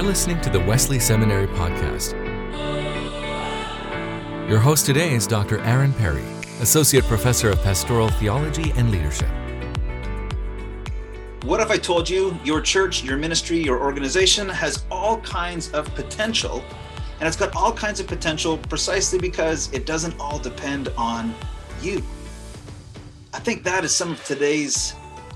You're listening to the Wesley Seminary Podcast. Your host today is Dr. Aaron Perry, Associate Professor of Pastoral Theology and Leadership. What if I told you your church, your ministry, your organization has all kinds of potential? And it's got all kinds of potential precisely because it doesn't all depend on you. I think that is some of today's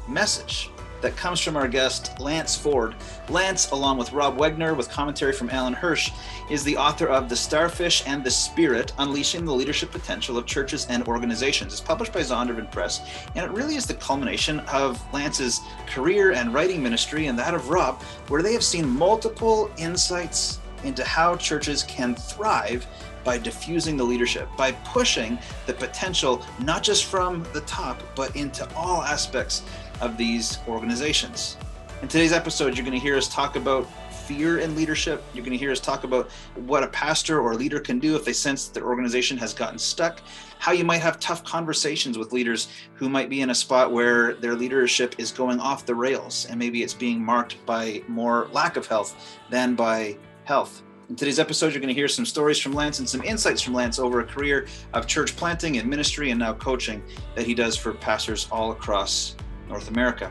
message that comes from our guest, Lance Ford. Lance, along with Rob Wegner, with commentary from Alan Hirsch, is the author of The Starfish and the Spirit Unleashing the Leadership Potential of Churches and Organizations. It's published by Zondervan Press, and it really is the culmination of Lance's career and writing ministry and that of Rob, where they have seen multiple insights into how churches can thrive by diffusing the leadership, by pushing the potential not just from the top, but into all aspects of these organizations. In today's episode, you're going to hear us talk about fear in leadership. You're going to hear us talk about what a pastor or leader can do if they sense that their organization has gotten stuck, how you might have tough conversations with leaders who might be in a spot where their leadership is going off the rails and maybe it's being marked by more lack of health than by health. In today's episode, you're going to hear some stories from Lance and some insights from Lance over a career of church planting and ministry and now coaching that he does for pastors all across North America.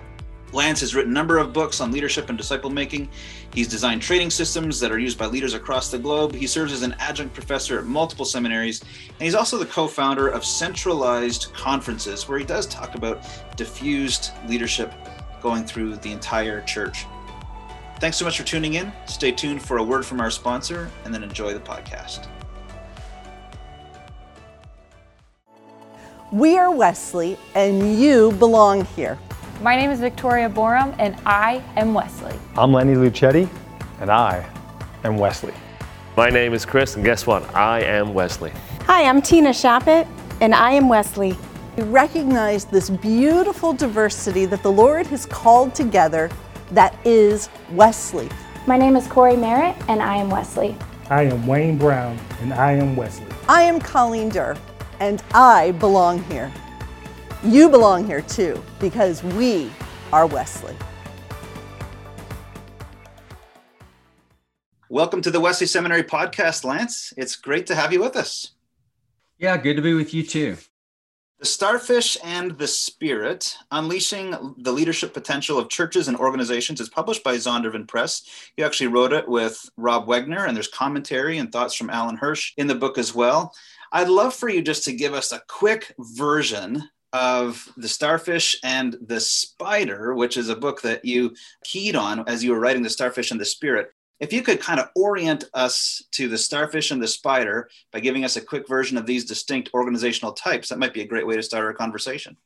Lance has written a number of books on leadership and disciple making. He's designed training systems that are used by leaders across the globe. He serves as an adjunct professor at multiple seminaries, and he's also the co founder of Sentralized Conferences, where he does talk about diffused leadership going through the entire church. Thanks so much for tuning in. Stay tuned for a word from our sponsor, and then enjoy the podcast. We are Wesley, and you belong here. My name is Victoria Borum, and I am Wesley. I'm Lenny Luchetti, and I am Wesley. My name is Chris, and guess what? I am Wesley. Hi, I'm Tina Shappett, and I am Wesley. We recognize this beautiful diversity that the Lord has called together that is Wesley. My name is Corey Merritt, and I am Wesley. I am Wayne Brown, and I am Wesley. I am Colleen Derr, and I belong here. You belong here too, because we are Wesley. Welcome to the Wesley Seminary Podcast, Lance. It's great to have you with us. Yeah, good to be with you too. The Starfish and the Spirit Unleashing the Leadership Potential of Churches and Organizations is published by Zondervan Press. You actually wrote it with Rob Wegner, and there's commentary and thoughts from Alan Hirsch in the book as well. I'd love for you just to give us a quick version of The Starfish and the Spider, which is a book that you keyed on as you were writing The Starfish and the Spirit. If you could kind of orient us to the starfish and the spider by giving us a quick version of these distinct organizational types, that might be a great way to start our conversation.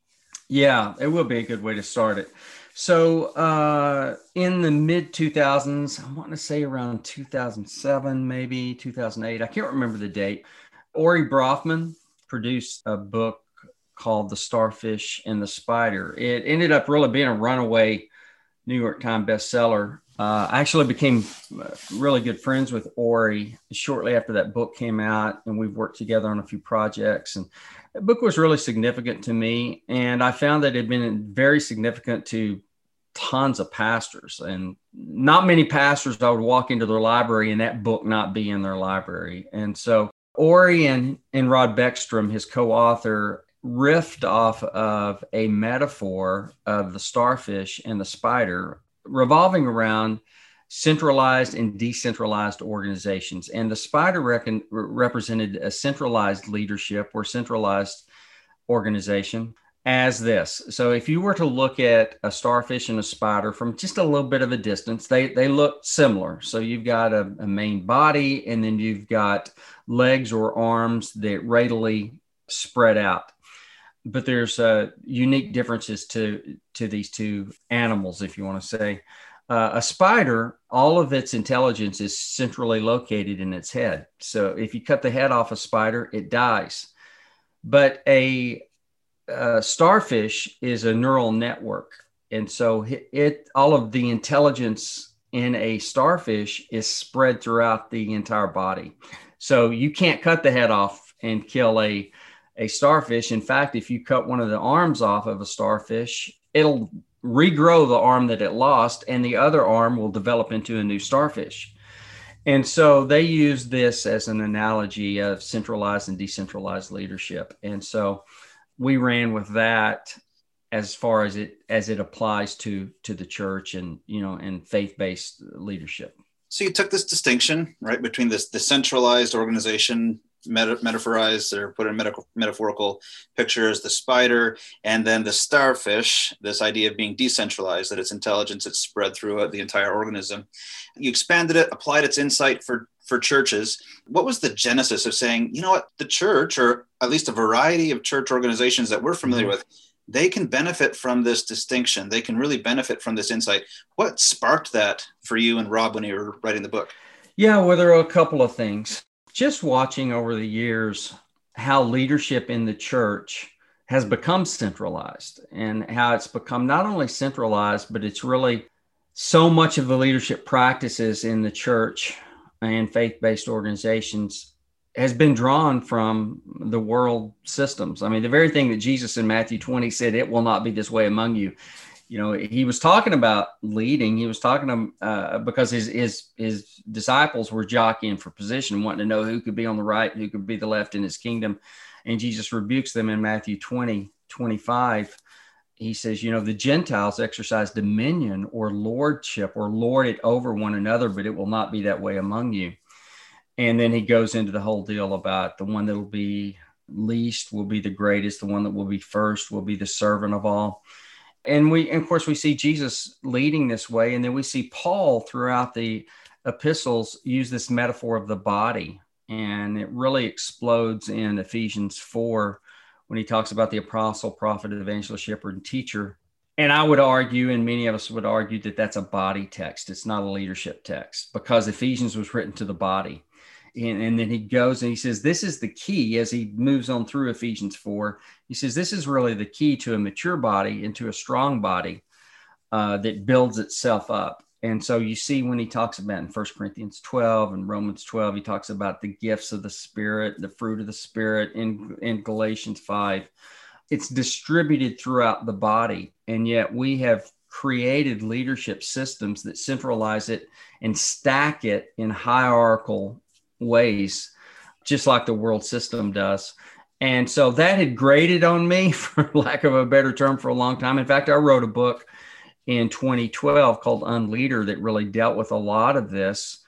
Yeah, it will be a good way to start it. So, uh, in the mid 2000s, I want to say around 2007, maybe 2008, I can't remember the date. Ori Brafman produced a book called The Starfish and the Spider. It ended up really being a runaway New York Times bestseller uh, I actually became uh, really good friends with Ori shortly after that book came out, and we've worked together on a few projects. And the book was really significant to me, and I found that it had been very significant to tons of pastors. And not many pastors I would walk into their library and that book not be in their library. And so Ori and, and Rod Beckstrom, his co-author, riffed off of a metaphor of the starfish and the spider revolving around centralized and decentralized organizations. And the spider represented a centralized leadership or centralized organization as this. So if you were to look at a starfish and a spider from just a little bit of a distance, they, they look similar. So you've got a, a main body and then you've got legs or arms that radially spread out but there's uh, unique differences to to these two animals, if you want to say. Uh, a spider, all of its intelligence is centrally located in its head. So if you cut the head off a spider, it dies. But a, a starfish is a neural network, and so it, it all of the intelligence in a starfish is spread throughout the entire body. So you can't cut the head off and kill a a starfish. In fact, if you cut one of the arms off of a starfish, it'll regrow the arm that it lost, and the other arm will develop into a new starfish. And so they use this as an analogy of centralized and decentralized leadership. And so we ran with that as far as it as it applies to to the church and you know and faith-based leadership. So you took this distinction, right, between this the centralized organization meta- metaphorized or put in medical, metaphorical pictures, the spider, and then the starfish, this idea of being decentralized, that its intelligence is spread throughout the entire organism. You expanded it, applied its insight for for churches. What was the genesis of saying, you know what, the church, or at least a variety of church organizations that we're familiar mm-hmm. with, they can benefit from this distinction. They can really benefit from this insight. What sparked that for you and Rob when you were writing the book? Yeah, well, there are a couple of things just watching over the years how leadership in the church has become centralized and how it's become not only centralized, but it's really so much of the leadership practices in the church and faith based organizations has been drawn from the world systems. I mean, the very thing that Jesus in Matthew 20 said, It will not be this way among you, you know he was talking about leading. He was talking to uh, because his his his disciples were jockeying for position wanting to know who could be on the right who could be the left in his kingdom. And jesus rebukes them in matthew 20 25 he says you know the gentiles exercise dominion or lordship or lord it over one another but it will not be that way among you. And then he goes into the whole deal about the one that will be least will be the greatest the one that will be first will be the servant of all. And we and of course we see jesus leading this way and then we see paul throughout the epistles use this metaphor of the body and it really explodes in ephesians 4 when he talks about the apostle prophet evangelist shepherd and teacher. And i would argue and many of us would argue that that's a body text. It's not a leadership text because ephesians was written to the body. And, and, then he goes and he says this is the key as he moves on through ephesians 4 he says this is really the key to a mature body into a strong body uh, that builds itself up and so you see when he talks about in 1 corinthians 12 and romans 12 he talks about the gifts of the spirit the fruit of the spirit in, in galatians 5 it's distributed throughout the body and yet we have created leadership systems that centralize it and stack it in hierarchical ways, just like the world system does. And so that had grated on me, for lack of a better term, for a long time. In fact, I wrote a book in 2012 called Unleader that really dealt with a lot of this.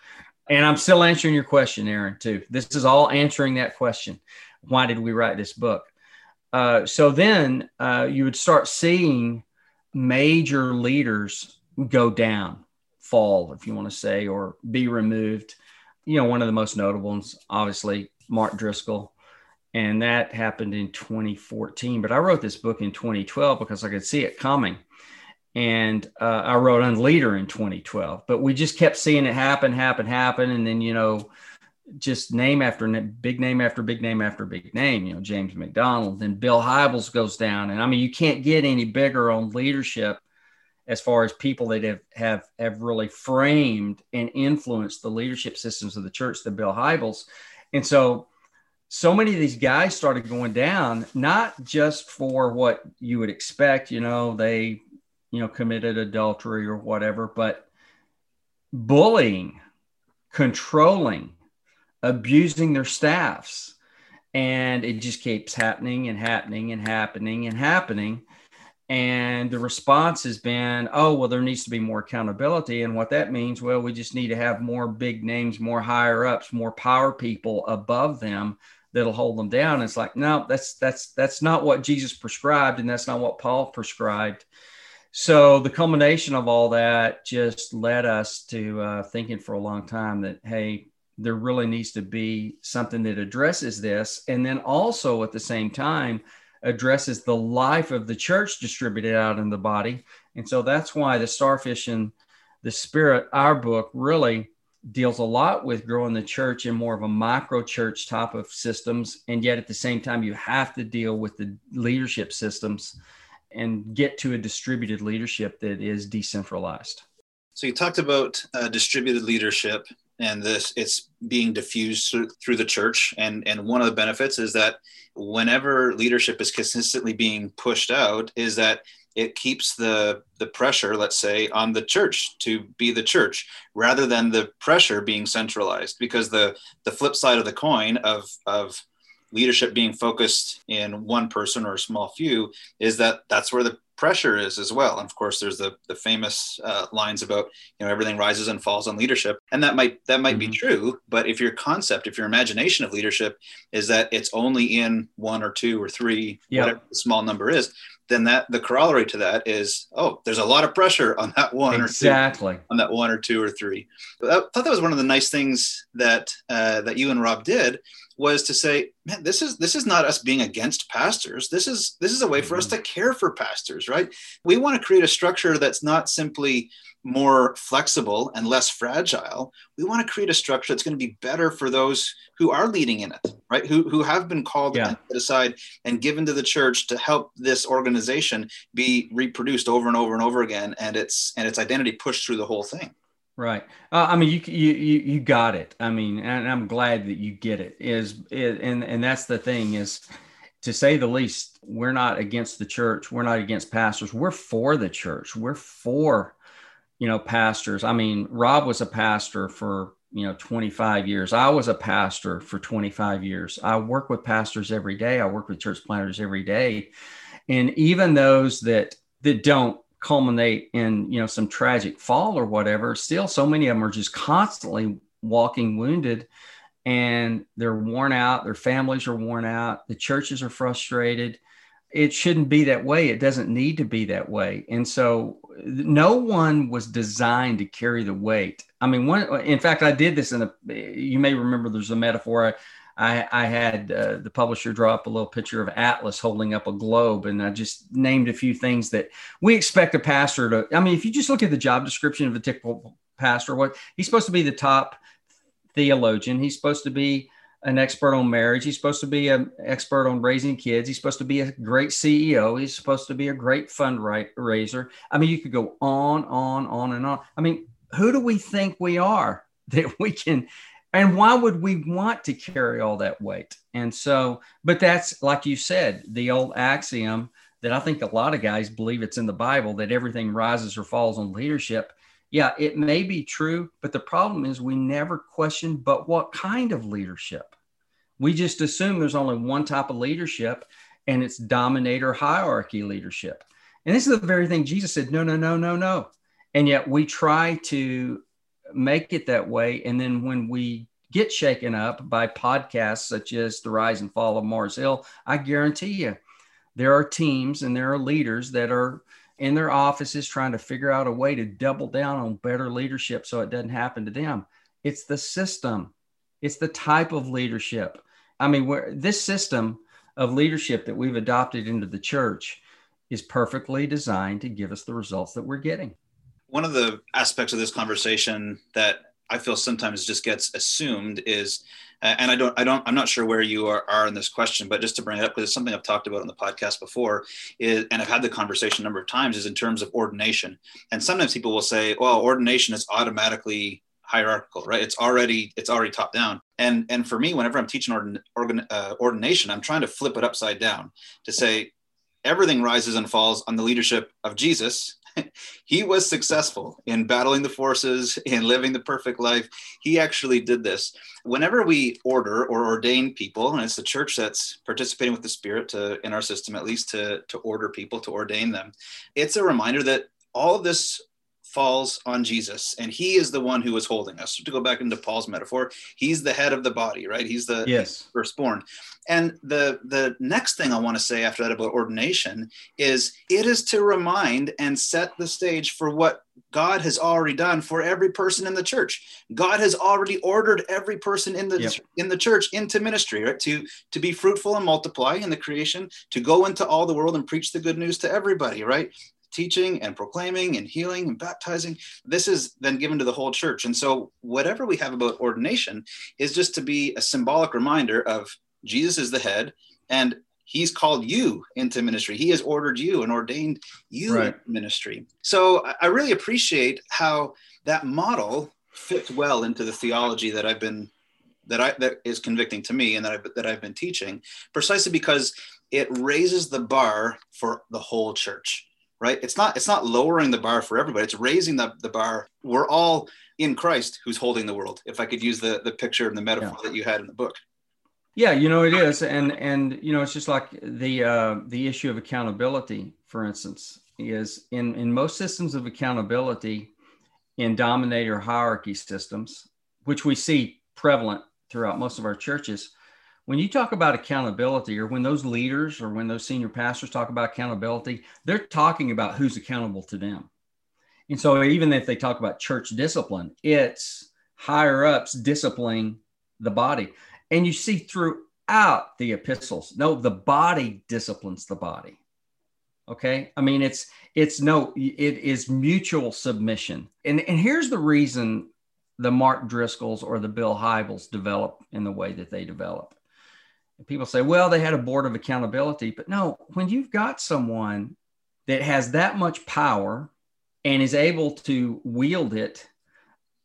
And I'm still answering your question, Aaron, too. This is all answering that question. Why did we write this book? Uh, so then uh, you would start seeing major leaders go down, fall, if you want to say, or be removed you know, one of the most notable ones, obviously, Mark Driscoll. And that happened in 2014. But I wrote this book in 2012 because I could see it coming. And uh, I wrote Unleader in 2012. But we just kept seeing it happen, happen, happen. And then, you know, just name after big name after big name after big name, you know, James MacDonald, then Bill Hybels goes down. And I mean, you can't get any bigger on leadership as far as people that have have have really framed and influenced the leadership systems of the church, the Bill Hybels. And so so many of these guys started going down, not just for what you would expect, you know, they, you know, committed adultery or whatever, but bullying, controlling, abusing their staffs. And it just keeps happening and happening and happening and happening and the response has been, oh, well, there needs to be more accountability. And what that means, well, we just need to have more big names, more higher ups, more power people above them that'll hold them down. it's like, no, that's that's that's not what Jesus prescribed, and that's not what Paul prescribed. So the culmination of all that just led us to uh, thinking for a long time that hey, there really needs to be something that addresses this, and then also at the same time addresses the life of the church distributed out in the body. And so that's why the starfish and the spirit, our book, really deals a lot with growing the church in more of a micro church type of systems. And yet at the same time, you have to deal with the leadership systems and get to a distributed leadership that is decentralized. So you talked about uh, distributed leadership and this it's being diffused through the church and and one of the benefits is that whenever leadership is consistently being pushed out is that it keeps the the pressure let's say on the church to be the church rather than the pressure being centralized because the the flip side of the coin of of leadership being focused in one person or a small few is that that's where the pressure is as well. And of course, there's the the famous uh, lines about you know everything rises and falls on leadership, and that might that might mm-hmm. be true. But if your concept, if your imagination of leadership is that it's only in one or two or three, yep. whatever the small number is, then that the corollary to that is oh, there's a lot of pressure on that one exactly. or two, on that one or two or three. But I thought that was one of the nice things that uh, that you and Rob did was to say, man, this is this is not us being against pastors. This is this is a way for us mm-hmm. to care for pastors, right? We want to create a structure that's not simply more flexible and less fragile. We want to create a structure that's going to be better for those who are leading in it, right? Who who have been called yeah. and put aside and given to the church to help this organization be reproduced over and over and over again, and its and its identity pushed through the whole thing. Right. Uh, I mean, you, you you got it. I mean, and I'm glad that you get it. Is it, and and that's the thing is, to say the least, we're not against the church. We're not against pastors. We're for the church. We're for, you know, pastors. I mean, Rob was a pastor for you know 25 years. I was a pastor for 25 years. I work with pastors every day. I work with church planters every day, and even those that that don't culminate in you know some tragic fall or whatever still so many of them are just constantly walking wounded and they're worn out their families are worn out the churches are frustrated. It shouldn't be that way. It doesn't need to be that way. And so no one was designed to carry the weight. I mean one in fact i did this in a you may remember there's a metaphor I, I, I had uh, the publisher draw up a little picture of Atlas holding up a globe, and I just named a few things that we expect a pastor to. I mean, if you just look at the job description of a typical pastor, what he's supposed to be the top theologian, he's supposed to be an expert on marriage, he's supposed to be an expert on raising kids, he's supposed to be a great CEO, he's supposed to be a great fundraiser. I mean, you could go on, on, on, and on. I mean, who do we think we are that we can and why would we want to carry all that weight? And so but that's like you said the old axiom that i think a lot of guys believe it's in the bible that everything rises or falls on leadership. Yeah it may be true but the problem is we never question but what kind of leadership? We just assume there's only one type of leadership and it's dominator hierarchy leadership. And this is the very thing jesus said no no no no no. And yet we try to make it that way. And then when we get shaken up by podcasts such as The Rise and Fall of Mars Hill, I guarantee you there are teams and there are leaders that are in their offices trying to figure out a way to double down on better leadership so it doesn't happen to them. It's the system, it's the type of leadership. I mean, this system of leadership that we've adopted into the church is perfectly designed to give us the results that we're getting one of the aspects of this conversation that I feel sometimes just gets assumed is, uh, and I don't, I don't, I'm not sure where you are, are in this question, but just to bring it up because it's something I've talked about on the podcast before, is, and I've had the conversation a number of times, is in terms of ordination. And sometimes people will say, well, ordination is automatically hierarchical, right? It's already, it's already top down. And and for me, whenever I'm teaching ordin, uh, ordination, I'm trying to flip it upside down to say everything rises and falls on the leadership of Jesus he was successful in battling the forces, in living the perfect life. He actually did this. Whenever we order or ordain people, and it's the church that's participating with the Spirit to, in our system, at least to, to order people, to ordain them, it's a reminder that all of this falls on Jesus, and he is the one who is holding us. To go back into Paul's metaphor, he's the head of the body, right? He's the yes. firstborn. And the the next thing I want to say after that about ordination is it is to remind and set the stage for what God has already done for every person in the church. God has already ordered every person in the yep. in the church into ministry, right? To to be fruitful and multiply in the creation, to go into all the world and preach the good news to everybody, right? Teaching and proclaiming and healing and baptizing this is then given to the whole church. And so whatever we have about ordination is just to be a symbolic reminder of jesus is the head and he's called you into ministry. He has ordered you and ordained you right. ministry. So i really appreciate how that model fits well into the theology that i've been that i that is convicting to me and that i that i've been teaching precisely because it raises the bar for the whole church right? It's not it's not lowering the bar for everybody. It's raising the, the bar. We're all in Christ who's holding the world. If I could use the the picture and the metaphor yeah. that you had in the book. Yeah, you know it is, and and you know it's just like the uh, the issue of accountability, for instance, is in in most systems of accountability, in dominator hierarchy systems, which we see prevalent throughout most of our churches. When you talk about accountability, or when those leaders or when those senior pastors talk about accountability, they're talking about who's accountable to them. And so, even if they talk about church discipline, it's higher ups disciplining the body. And you see throughout the epistles, no, the body disciplines the body. Okay. I mean, it's, it's no, it is mutual submission. And, and here's the reason the Mark Driscolls or the Bill Hybels develop in the way that they develop. And people say, well, they had a board of accountability. But no, when you've got someone that has that much power and is able to wield it,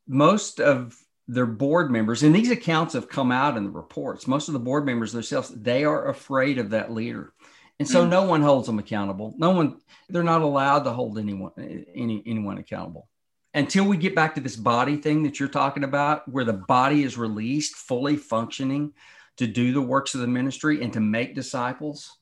most of their board members, and these accounts have come out in the reports, most of the board members themselves, they are afraid of that leader. And so mm. no one holds them accountable. No one, they're not allowed to hold anyone, any, anyone accountable until we get back to this body thing that you're talking about, where the body is released, fully functioning to do the works of the ministry and to make disciples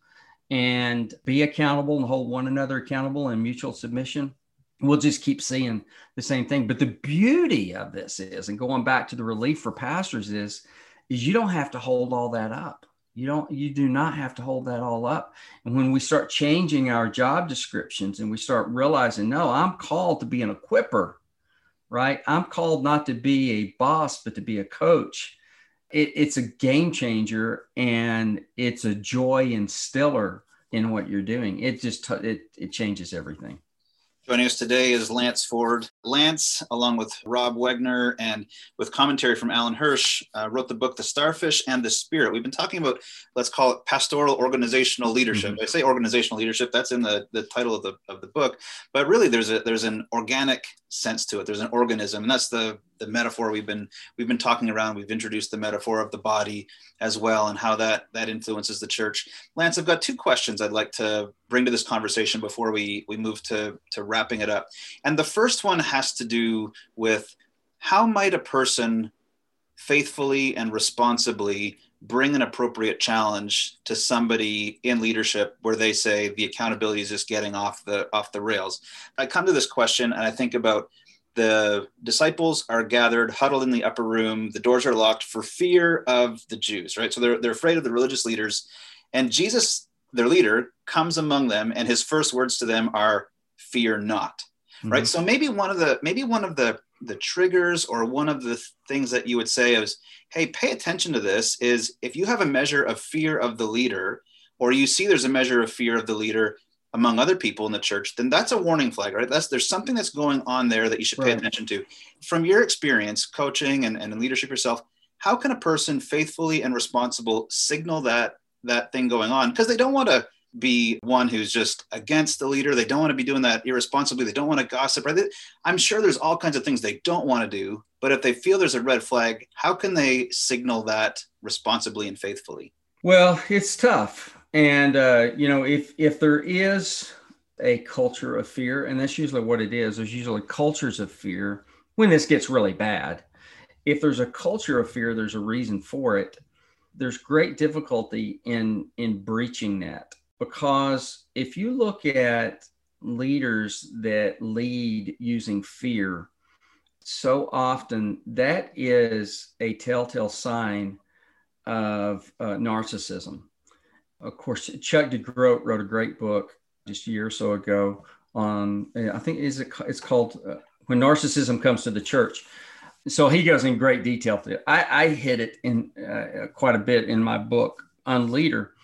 and be accountable and hold one another accountable in mutual submission we'll just keep seeing the same thing. But the beauty of this is, and going back to the relief for pastors is, is you don't have to hold all that up. You don't, you do not have to hold that all up. And when we start changing our job descriptions and we start realizing, no, I'm called to be an equiper, right? I'm called not to be a boss, but to be a coach. It, it's a game changer and it's a joy instiller in what you're doing. It just, it, it changes everything. Joining us today is Lance Ford. Lance, along with Rob Wegner and with commentary from Alan Hirsch, uh, wrote the book The Starfish and the Spirit. We've been talking about, let's call it pastoral organizational leadership. Mm-hmm. I say organizational leadership, that's in the, the title of the, of the book, but really there's a there's an organic sense to it. There's an organism, and that's the the metaphor we've been we've been talking around. We've introduced the metaphor of the body as well, and how that that influences the church. Lance, I've got two questions I'd like to bring to this conversation before we we move to to wrapping it up. And the first one has to do with how might a person faithfully and responsibly bring an appropriate challenge to somebody in leadership where they say the accountability is just getting off the off the rails i come to this question and i think about the disciples are gathered, huddled in the upper room. The doors are locked for fear of the Jews, right? So they're, they're afraid of the religious leaders. And Jesus, their leader, comes among them, and his first words to them are, Fear not. Mm-hmm. Right. So maybe one of the maybe one of the the triggers or one of the things that you would say is, hey, pay attention to this is if you have a measure of fear of the leader, or you see there's a measure of fear of the leader, among other people in the church, then that's a warning flag, right? That's there's something that's going on there that you should pay right. attention to. From your experience coaching and, and in leadership yourself, how can a person faithfully and responsible signal that that thing going on? Because they don't want to be one who's just against the leader. They don't want to be doing that irresponsibly. They don't want to gossip. Right? I'm sure there's all kinds of things they don't want to do. But if they feel there's a red flag, how can they signal that responsibly and faithfully? Well, it's tough and uh, you know, if if there is a culture of fear, and that's usually what it is, there's usually cultures of fear when this gets really bad. If there's a culture of fear, there's a reason for it. There's great difficulty in in breaching that because if you look at leaders that lead using fear, so often that is a telltale sign of uh, narcissism of course, Chuck DeGroat wrote a great book just a year or so ago on, I think is it, it's called uh, When Narcissism Comes to the Church. So he goes in great detail. I, I hit it in uh, quite a bit in my book Unleader,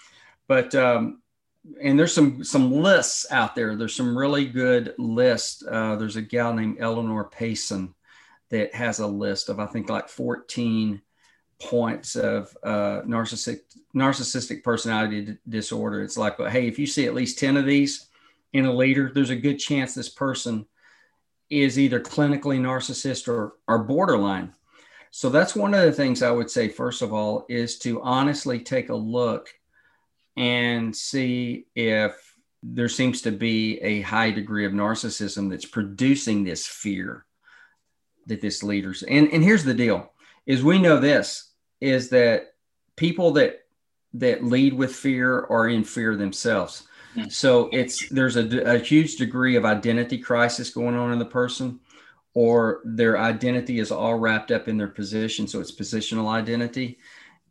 but um, and there's some some lists out there. There's some really good lists. Uh, there's a gal named Eleanor Payson that has a list of I think like 14 points of uh, narcissistic narcissistic personality d- disorder. It's like, hey, if you see at least ten of these in a leader, there's a good chance this person is either clinically narcissist or, or borderline. So that's one of the things I would say. First of all, is to honestly take a look and see if there seems to be a high degree of narcissism that's producing this fear that this leaders and and here's the deal is we know this is that people that that lead with fear are in fear themselves. So it's there's a, a huge degree of identity crisis going on in the person or their identity is all wrapped up in their position so it's positional identity.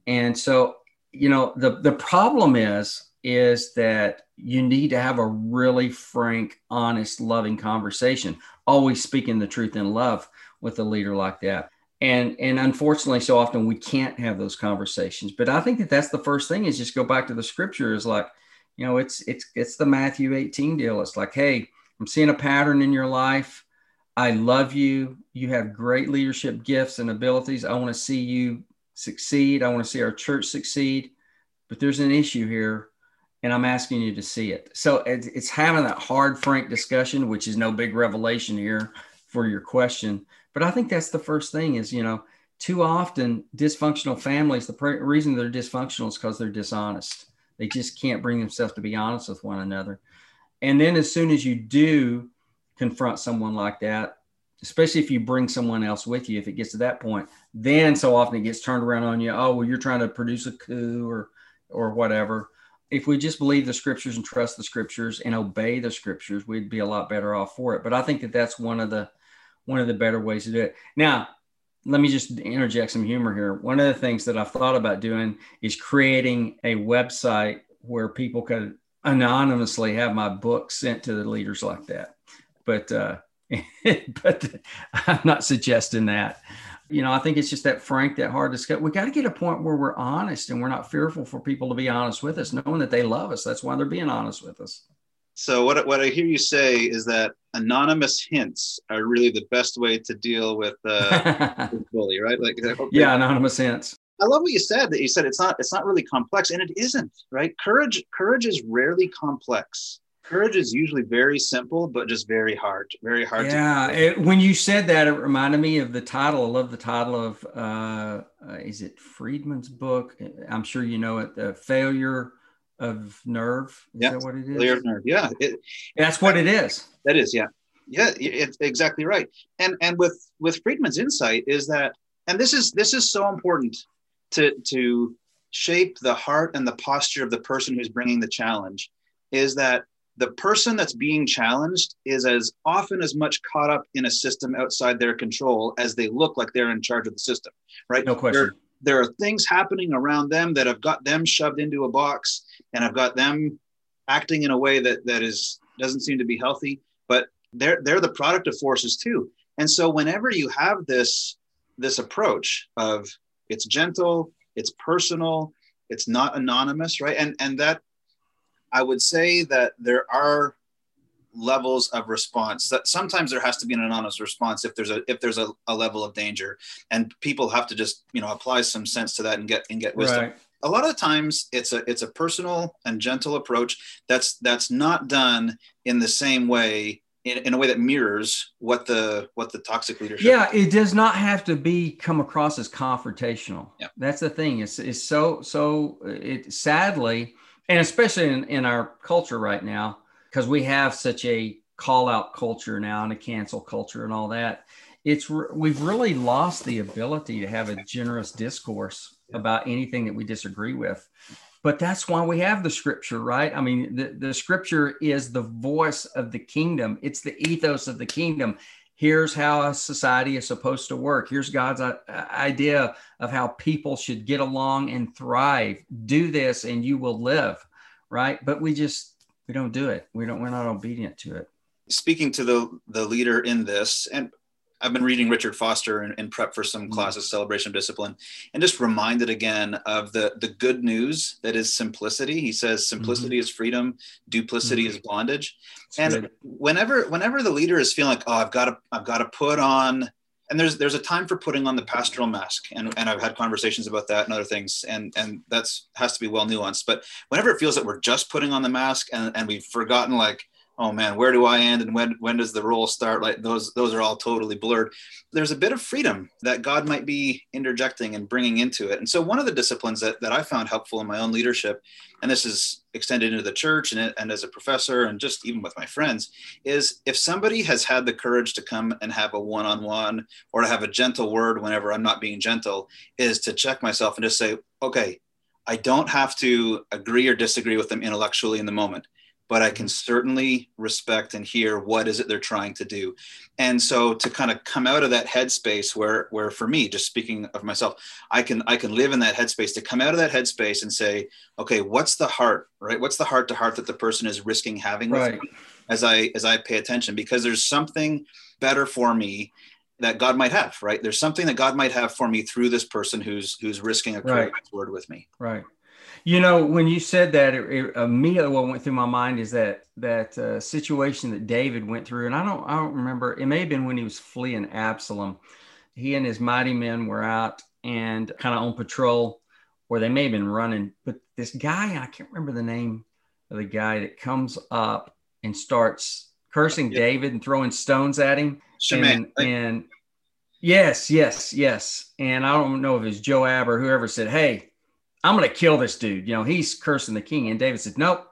And so you know the the problem is is that you need to have a really frank, honest, loving conversation, always speaking the truth in love with a leader like that. And and unfortunately, so often we can't have those conversations. But I think that that's the first thing is just go back to the scripture. Is like, you know, it's it's it's the Matthew 18 deal. It's like, hey, I'm seeing a pattern in your life. I love you. You have great leadership gifts and abilities. I want to see you succeed. I want to see our church succeed. But there's an issue here and I'm asking you to see it. So it's, it's having that hard, frank discussion, which is no big revelation here for your question. But I think that's the first thing is, you know, too often dysfunctional families, the pr- reason they're dysfunctional is because they're dishonest. They just can't bring themselves to be honest with one another. And then as soon as you do confront someone like that, especially if you bring someone else with you, if it gets to that point, then so often it gets turned around on you. Oh, well, you're trying to produce a coup or or whatever if we just believe the scriptures and trust the scriptures and obey the scriptures, we'd be a lot better off for it. But I think that that's one of the one of the better ways to do it. Now, let me just interject some humor here. One of the things that I've thought about doing is creating a website where people could anonymously have my book sent to the leaders like that. But uh, but I'm not suggesting that you know, I think it's just that frank, that hard to discussion. We got to get a point where we're honest and we're not fearful for people to be honest with us, knowing that they love us. That's why they're being honest with us. So what what I hear you say is that anonymous hints are really the best way to deal with uh, bully, right? Like okay. yeah, anonymous hints. I love what you said. That you said it's not it's not really complex, and it isn't. Right? Courage courage is rarely complex courage is usually very simple but just very hard very hard yeah it, when you said that it reminded me of the title i love the title of uh, uh, is it friedman's book i'm sure you know it the failure of nerve is yeah. that what it is failure of nerve yeah it, that's what it is that is yeah yeah it's exactly right and and with with friedman's insight is that and this is this is so important to to shape the heart and the posture of the person who's bringing the challenge is that the person that's being challenged is as often as much caught up in a system outside their control as they look like they're in charge of the system, right? No question. There, there are things happening around them that have got them shoved into a box and have got them acting in a way that that is doesn't seem to be healthy. But they're they're the product of forces too. And so whenever you have this this approach of it's gentle, it's personal, it's not anonymous, right? And and that I would say that there are levels of response. That sometimes there has to be an anonymous response if there's a if there's a, a level of danger. And people have to just you know apply some sense to that and get and get wisdom. Right. a lot of times it's a it's a personal and gentle approach that's that's not done in the same way in, in a way that mirrors what the what the toxic leadership yeah it does not have to be come across as confrontational. Yeah. that's the thing. It's, it's so so it sadly and especially in, in our culture right now because we have such a call out culture now and a cancel culture and all that it's we've really lost the ability to have a generous discourse about anything that we disagree with but that's why we have the scripture right i mean the, the scripture is the voice of the kingdom it's the ethos of the kingdom here's how a society is supposed to work. Here's God's uh, idea of how people should get along and thrive. Do this and you will live, right? But we just we don't do it. We don't we're not obedient to it. Speaking to the the leader in this and I've been reading Richard Foster in, in prep for some mm-hmm. classes, Celebration of Discipline, and just reminded again of the the good news that is simplicity. He says simplicity mm-hmm. is freedom, duplicity mm-hmm. is bondage. That's and good. whenever whenever the leader is feeling like, oh, I've got to I've got to put on and there's there's a time for putting on the pastoral mask and, and i've had conversations about that and other things and and that's has to be well nuanced. But whenever it feels that we're just putting on the mask and, and we've forgotten like oh man, where do I end and when when does the role start? Like those those are all totally blurred. There's a bit of freedom that God might be interjecting and bringing into it. And so one of the disciplines that, that I found helpful in my own leadership, and this is extended into the church and, and as a professor and just even with my friends, is if somebody has had the courage to come and have a one-on-one or to have a gentle word whenever I'm not being gentle, is to check myself and just say, okay, I don't have to agree or disagree with them intellectually in the moment but I can certainly respect and hear what is it they're trying to do. And so to kind of come out of that headspace where where for me, just speaking of myself, I can I can live in that headspace to come out of that headspace and say, okay, what's the heart, right? What's the heart to heart that the person is risking having right. as I as I pay attention because there's something better for me that God might have, right? There's something that God might have for me through this person who's who's risking a right. word with me. Right. You know, when you said that, it, it, immediately what went through my mind is that that uh, situation that David went through, and I don't I don't remember. It may have been when he was fleeing Absalom. He and his mighty men were out and kind of on patrol, or they may have been running. But this guy, I can't remember the name of the guy that comes up and starts cursing yeah. David and throwing stones at him. And, and yes, yes, yes. And I don't know if it's Joab or whoever said, "Hey." I'm going to kill this dude. You know, he's cursing the king. And David says, Nope.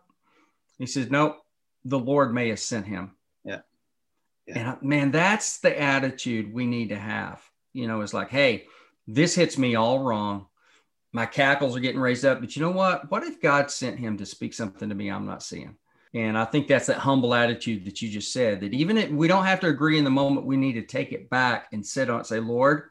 He says, Nope, the Lord may have sent him. Yeah. yeah. And man, that's the attitude we need to have. You know, it's like, hey, this hits me all wrong. My cackles are getting raised up. But you know what? What if God sent him to speak something to me I'm not seeing? And I think that's that humble attitude that you just said that even if we don't have to agree in the moment, we need to take it back and sit on it, say, Lord,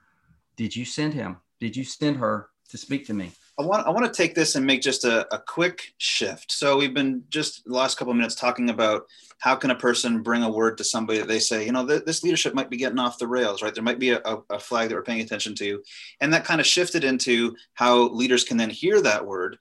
did you send him? Did you send her to speak to me? I want I want to take this and make just a, a quick shift. So we've been just the last couple of minutes talking about how can a person bring a word to somebody that they say, you know, th- this leadership might be getting off the rails, right? There might be a, a flag that we're paying attention to, and that kind of shifted into how leaders can then hear that word.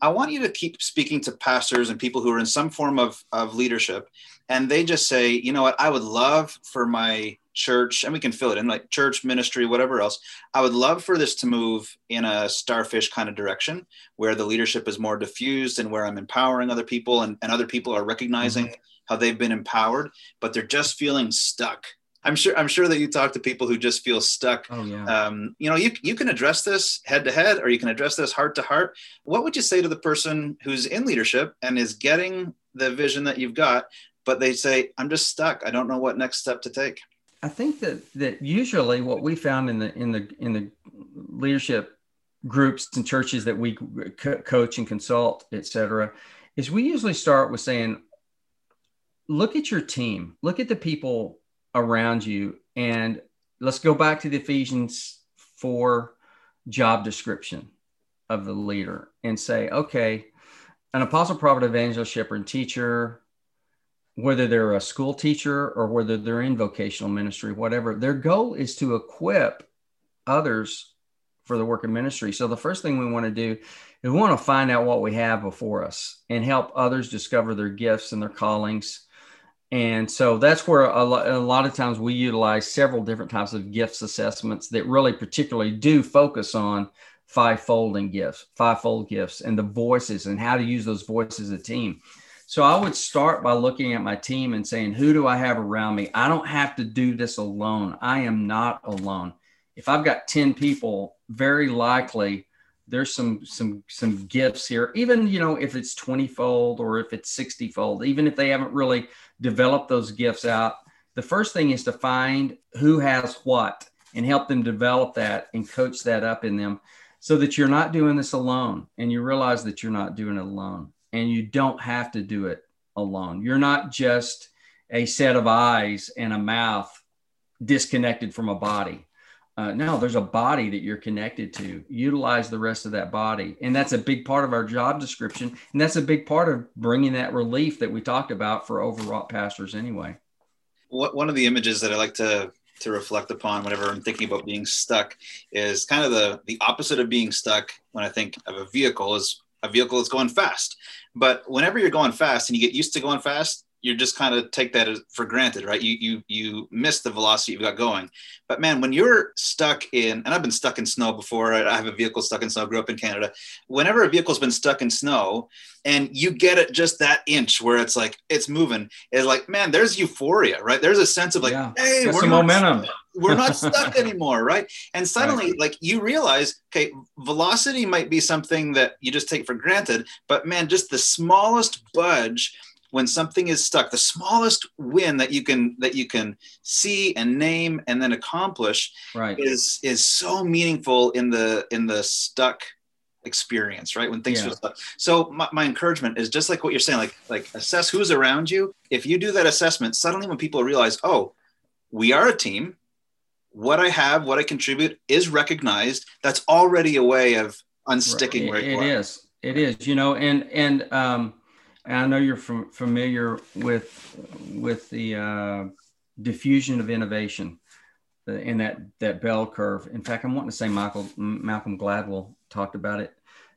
I want you to keep speaking to pastors and people who are in some form of, of leadership, and they just say, you know what, I would love for my church, and we can fill it in like church, ministry, whatever else. I would love for this to move in a starfish kind of direction where the leadership is more diffused and where I'm empowering other people and, and other people are recognizing mm-hmm. how they've been empowered, but they're just feeling stuck. I'm sure I'm sure that you talk to people who just feel stuck. Oh, yeah. Um, you know, you, you can address this head to head or you can address this heart to heart. What would you say to the person who's in leadership and is getting the vision that you've got, but they say, I'm just stuck. I don't know what next step to take. I think that that usually what we found in the in the in the leadership groups and churches that we co- coach and consult, et cetera, is we usually start with saying, look at your team, look at the people around you, and let's go back to the Ephesians 4 job description of the leader and say, okay, an apostle, prophet, evangelist, shepherd, and teacher, whether they're a school teacher or whether they're in vocational ministry, whatever, their goal is to equip others for the work of ministry. So the first thing we want to do is we want to find out what we have before us and help others discover their gifts and their callings. And so that's where a lot, of times we utilize several different types of gifts assessments that really particularly do focus on fivefold and gifts, fivefold gifts and the voices and how to use those voices as a team. So I would start by looking at my team and saying, who do I have around me? I don't have to do this alone. I am not alone. If I've got 10 people, very likely there's some some some gifts here. Even, you know, if it's 20 fold or if it's 60 fold, even if they haven't really developed those gifts out, the first thing is to find who has what and help them develop that and coach that up in them so that you're not doing this alone and you realize that you're not doing it alone and you don't have to do it alone. You're not just a set of eyes and a mouth disconnected from a body. Uh, no, there's a body that you're connected to. Utilize the rest of that body. And that's a big part of our job description. And that's a big part of bringing that relief that we talked about for overwrought pastors anyway. What, one of the images that I like to to reflect upon whenever I'm thinking about being stuck is kind of the the opposite of being stuck when I think of a vehicle is a vehicle that's going fast. But whenever you're going fast and you get used to going fast, you just kind of take that for granted, right? You you you miss the velocity you've got going. But man, when you're stuck in, and I've been stuck in snow before. I have a vehicle stuck in snow. I grew up in Canada. Whenever a vehicle's been stuck in snow, and you get it just that inch where it's like it's moving, it's like man, there's euphoria, right? There's a sense of like, yeah. hey, we're momentum. Stuck. We're not stuck anymore, right? And suddenly, right. like you realize, okay, velocity might be something that you just take for granted, but man, just the smallest budge when something is stuck the smallest win that you can that you can see and name and then accomplish right. is is so meaningful in the in the stuck experience right? When things yeah. stuck. So my, my encouragement is just like what you're saying like like assess who's around you. If you do that assessment suddenly when people realize oh we are a team. What i have what i contribute is recognized. That's already a way of unsticking right. it, it is. It is you know and and um I know you're from, familiar with with the uh, diffusion of innovation in that that bell curve. In fact, I'm wanting to say Michael Malcolm Gladwell talked about it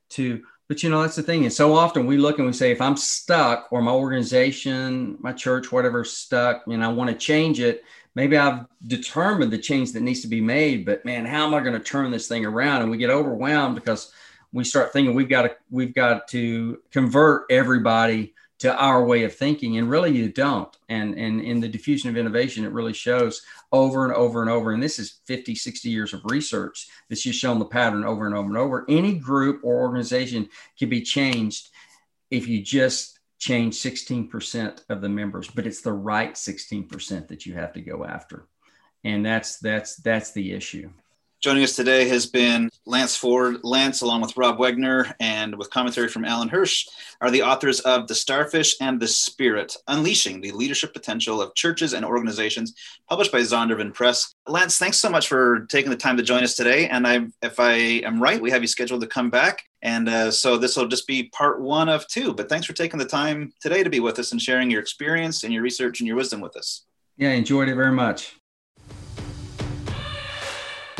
too. But you know, that's the thing. And so often we look and we say, if I'm stuck or my organization, my church, whatever, stuck, and I want to change it, maybe I've determined the change that needs to be made. But man, how am I going to turn this thing around? And we get overwhelmed because we start thinking we've got to we've got to convert everybody to our way of thinking and really you don't. And and in the diffusion of innovation it really shows over and over and over and this is 50 60 years of research that's just shown the pattern over and over and over. Any group or organization can be changed if you just change 16% of the members but it's the right 16% that you have to go after. And that's that's that's the issue Joining us today has been Lance Ford. Lance, along with Rob Wegner and with commentary from Alan Hirsch, are the authors of The Starfish and the Spirit Unleashing the Leadership Potential of Churches and Organizations, published by Zondervan Press. Lance, thanks so much for taking the time to join us today. And I, if I am right, we have you scheduled to come back. And uh, so this will just be part one of two. But thanks for taking the time today to be with us and sharing your experience and your research and your wisdom with us. Yeah, enjoyed it very much.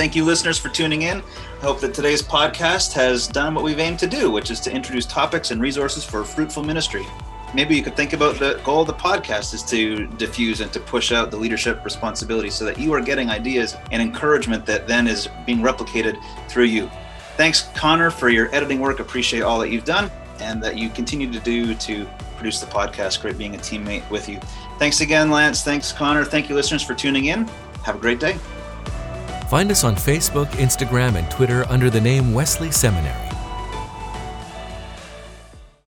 Thank you, listeners, for tuning in. I hope that today's podcast has done what we've aimed to do, which is to introduce topics and resources for fruitful ministry. Maybe you could think about the goal of the podcast is to diffuse and to push out the leadership responsibility so that you are getting ideas and encouragement that then is being replicated through you. Thanks, Connor, for your editing work. Appreciate all that you've done and that you continue to do to produce the podcast. Great being a teammate with you. Thanks again, Lance. Thanks, Connor. Thank you, listeners, for tuning in. Have a great day. Find us on Facebook, Instagram, and Twitter under the name Wesley Seminary.